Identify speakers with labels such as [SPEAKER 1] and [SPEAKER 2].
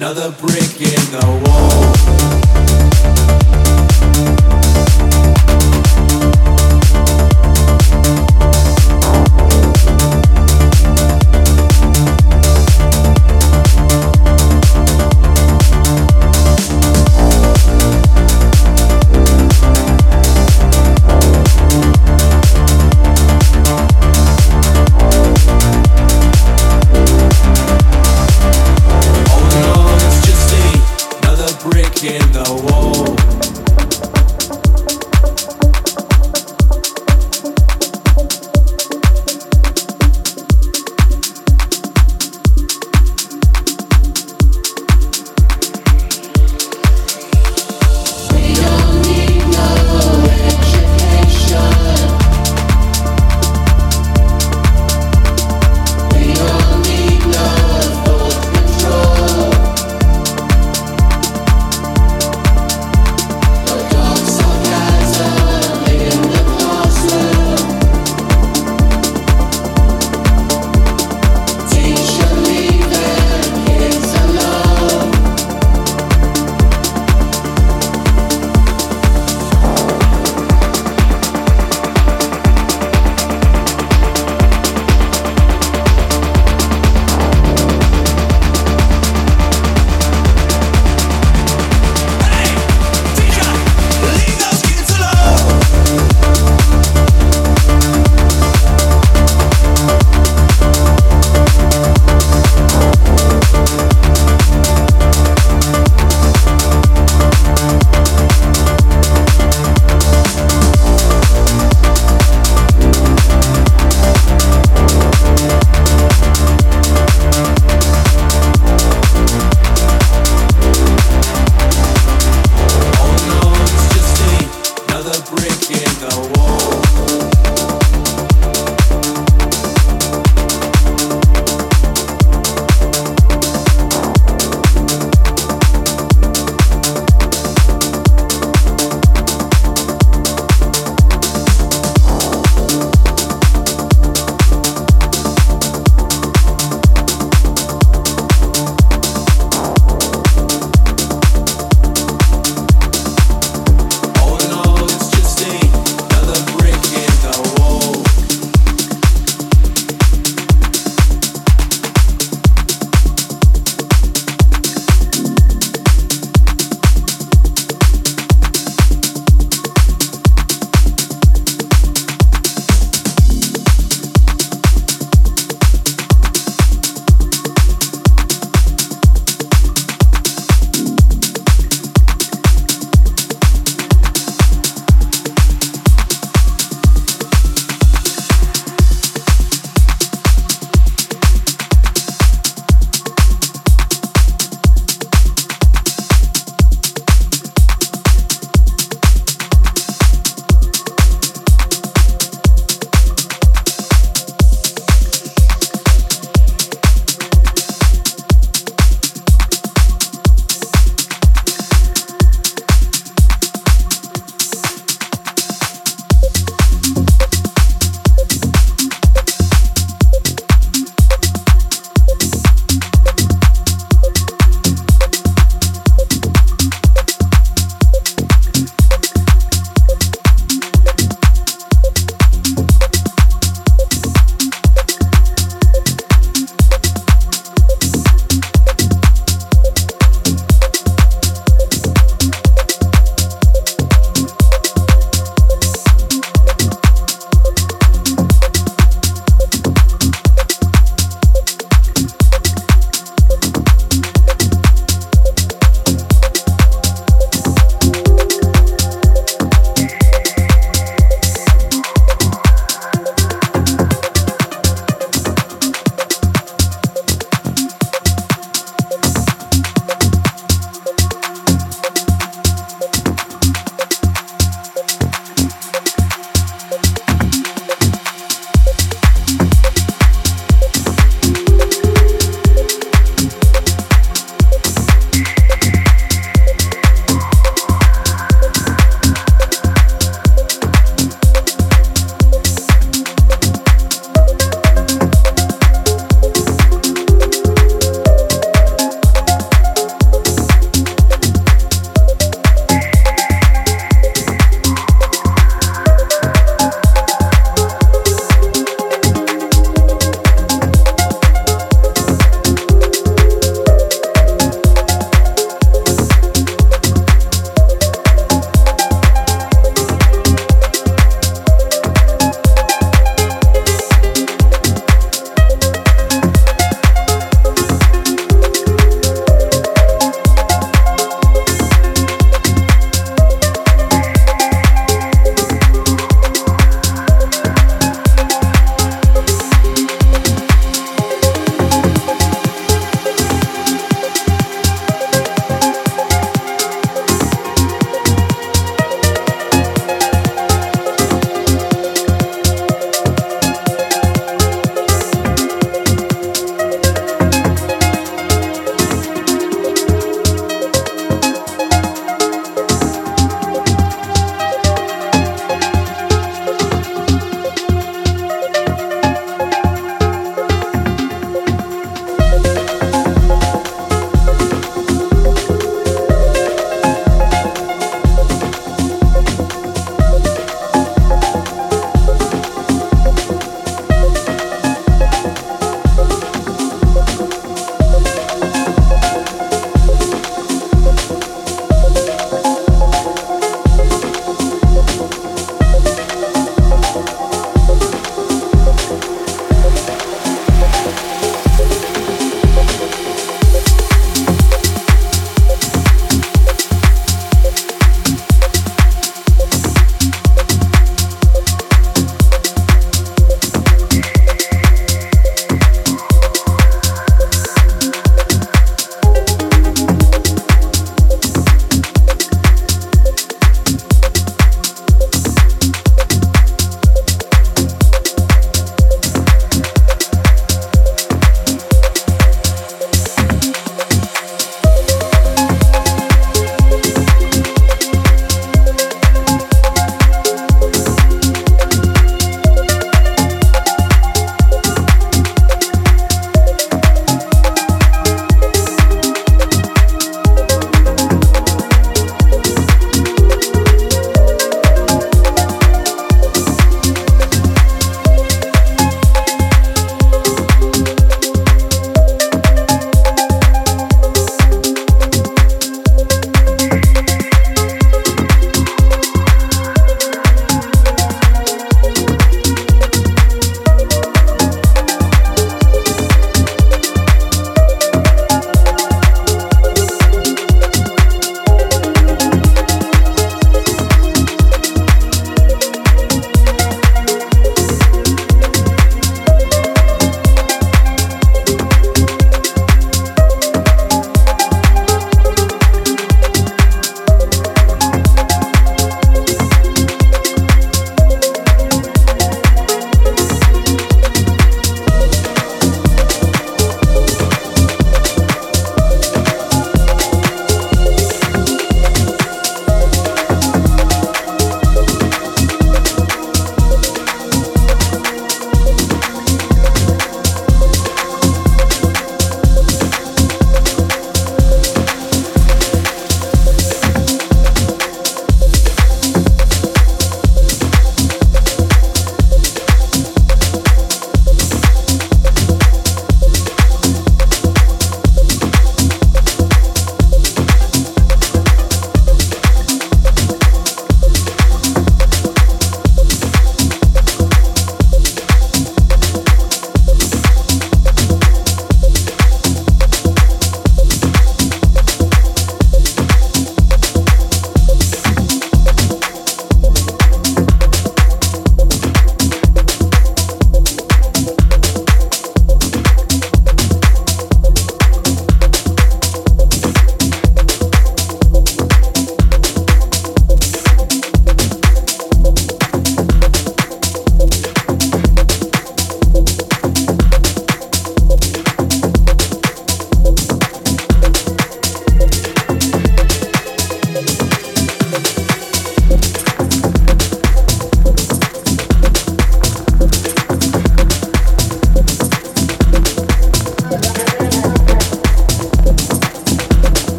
[SPEAKER 1] another brick in the wall.